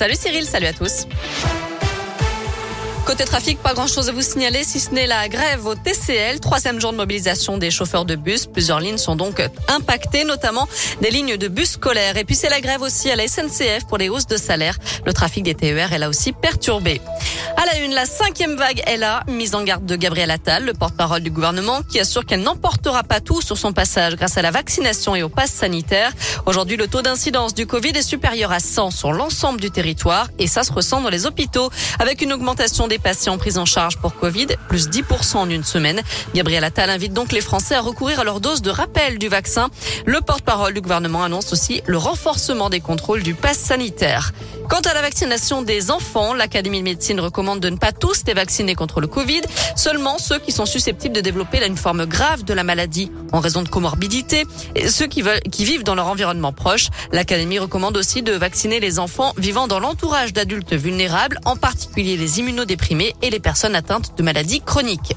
Salut Cyril, salut à tous. Côté trafic, pas grand chose à vous signaler si ce n'est la grève au TCL. Troisième jour de mobilisation des chauffeurs de bus. Plusieurs lignes sont donc impactées, notamment des lignes de bus scolaires. Et puis c'est la grève aussi à la SNCF pour les hausses de salaire. Le trafic des TER est là aussi perturbé. À la une, la cinquième vague est là. Mise en garde de Gabriel Attal, le porte-parole du gouvernement, qui assure qu'elle n'emportera pas tout sur son passage grâce à la vaccination et au pass sanitaire. Aujourd'hui, le taux d'incidence du Covid est supérieur à 100 sur l'ensemble du territoire et ça se ressent dans les hôpitaux avec une augmentation des patients pris en charge pour Covid, plus 10% en une semaine. Gabriel Attal invite donc les Français à recourir à leur dose de rappel du vaccin. Le porte-parole du gouvernement annonce aussi le renforcement des contrôles du pass sanitaire. Quant à la vaccination des enfants, l'Académie de médecine recommande de ne pas tous les vacciner contre le Covid, seulement ceux qui sont susceptibles de développer une forme grave de la maladie en raison de comorbidité et ceux qui, veulent, qui vivent dans leur environnement proche. L'Académie recommande aussi de vacciner les enfants vivant dans l'entourage d'adultes vulnérables, en particulier les immunodéprimés et les personnes atteintes de maladies chroniques.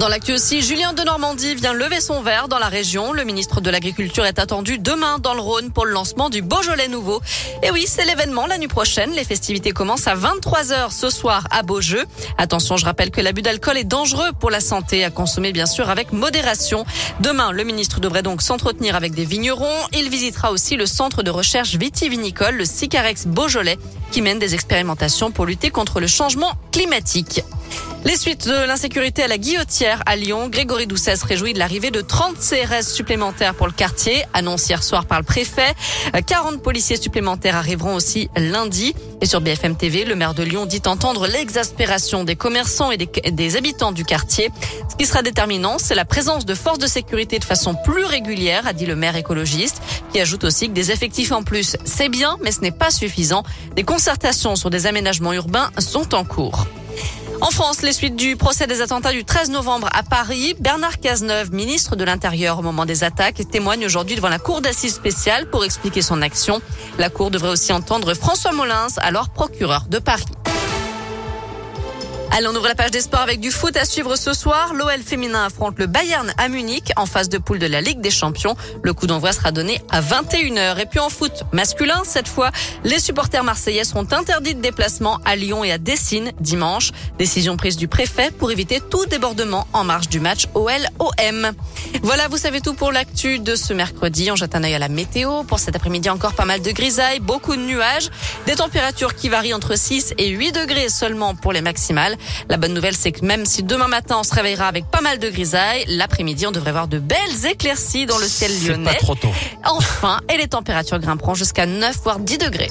Dans l'actu aussi, Julien de Normandie vient lever son verre dans la région. Le ministre de l'Agriculture est attendu demain dans le Rhône pour le lancement du Beaujolais nouveau. Et oui, c'est l'événement la nuit prochaine. Les festivités commencent à 23h ce soir à Beaujeu. Attention, je rappelle que l'abus d'alcool est dangereux pour la santé, à consommer bien sûr avec modération. Demain, le ministre devrait donc s'entretenir avec des vignerons. Il visitera aussi le centre de recherche vitivinicole, le Sicarex Beaujolais, qui mène des expérimentations pour lutter contre le changement climatique. Les suites de l'insécurité à la Guillotière à Lyon, Grégory Doucet se réjouit de l'arrivée de 30 CRS supplémentaires pour le quartier, annoncé hier soir par le préfet. 40 policiers supplémentaires arriveront aussi lundi. Et sur BFM TV, le maire de Lyon dit entendre l'exaspération des commerçants et des, des habitants du quartier. Ce qui sera déterminant, c'est la présence de forces de sécurité de façon plus régulière, a dit le maire écologiste, qui ajoute aussi que des effectifs en plus, c'est bien, mais ce n'est pas suffisant. Des concertations sur des aménagements urbains sont en cours. En France, les suites du procès des attentats du 13 novembre à Paris, Bernard Cazeneuve, ministre de l'Intérieur au moment des attaques, témoigne aujourd'hui devant la Cour d'assises spéciale pour expliquer son action. La Cour devrait aussi entendre François Molins, alors procureur de Paris. Allez, on ouvre la page des sports avec du foot à suivre ce soir. L'OL féminin affronte le Bayern à Munich en phase de poule de la Ligue des Champions. Le coup d'envoi sera donné à 21h. Et puis en foot masculin, cette fois, les supporters marseillais seront interdits de déplacement à Lyon et à Dessine dimanche. Décision prise du préfet pour éviter tout débordement en marge du match OL-OM. Voilà, vous savez tout pour l'actu de ce mercredi. On jette un œil à la météo. Pour cet après-midi, encore pas mal de grisailles, beaucoup de nuages, des températures qui varient entre 6 et 8 degrés seulement pour les maximales. La bonne nouvelle, c'est que même si demain matin on se réveillera avec pas mal de grisailles, l'après-midi on devrait voir de belles éclaircies dans le ciel lyonnais. Pas trop tôt. Enfin, et les températures grimperont jusqu'à 9 voire 10 degrés.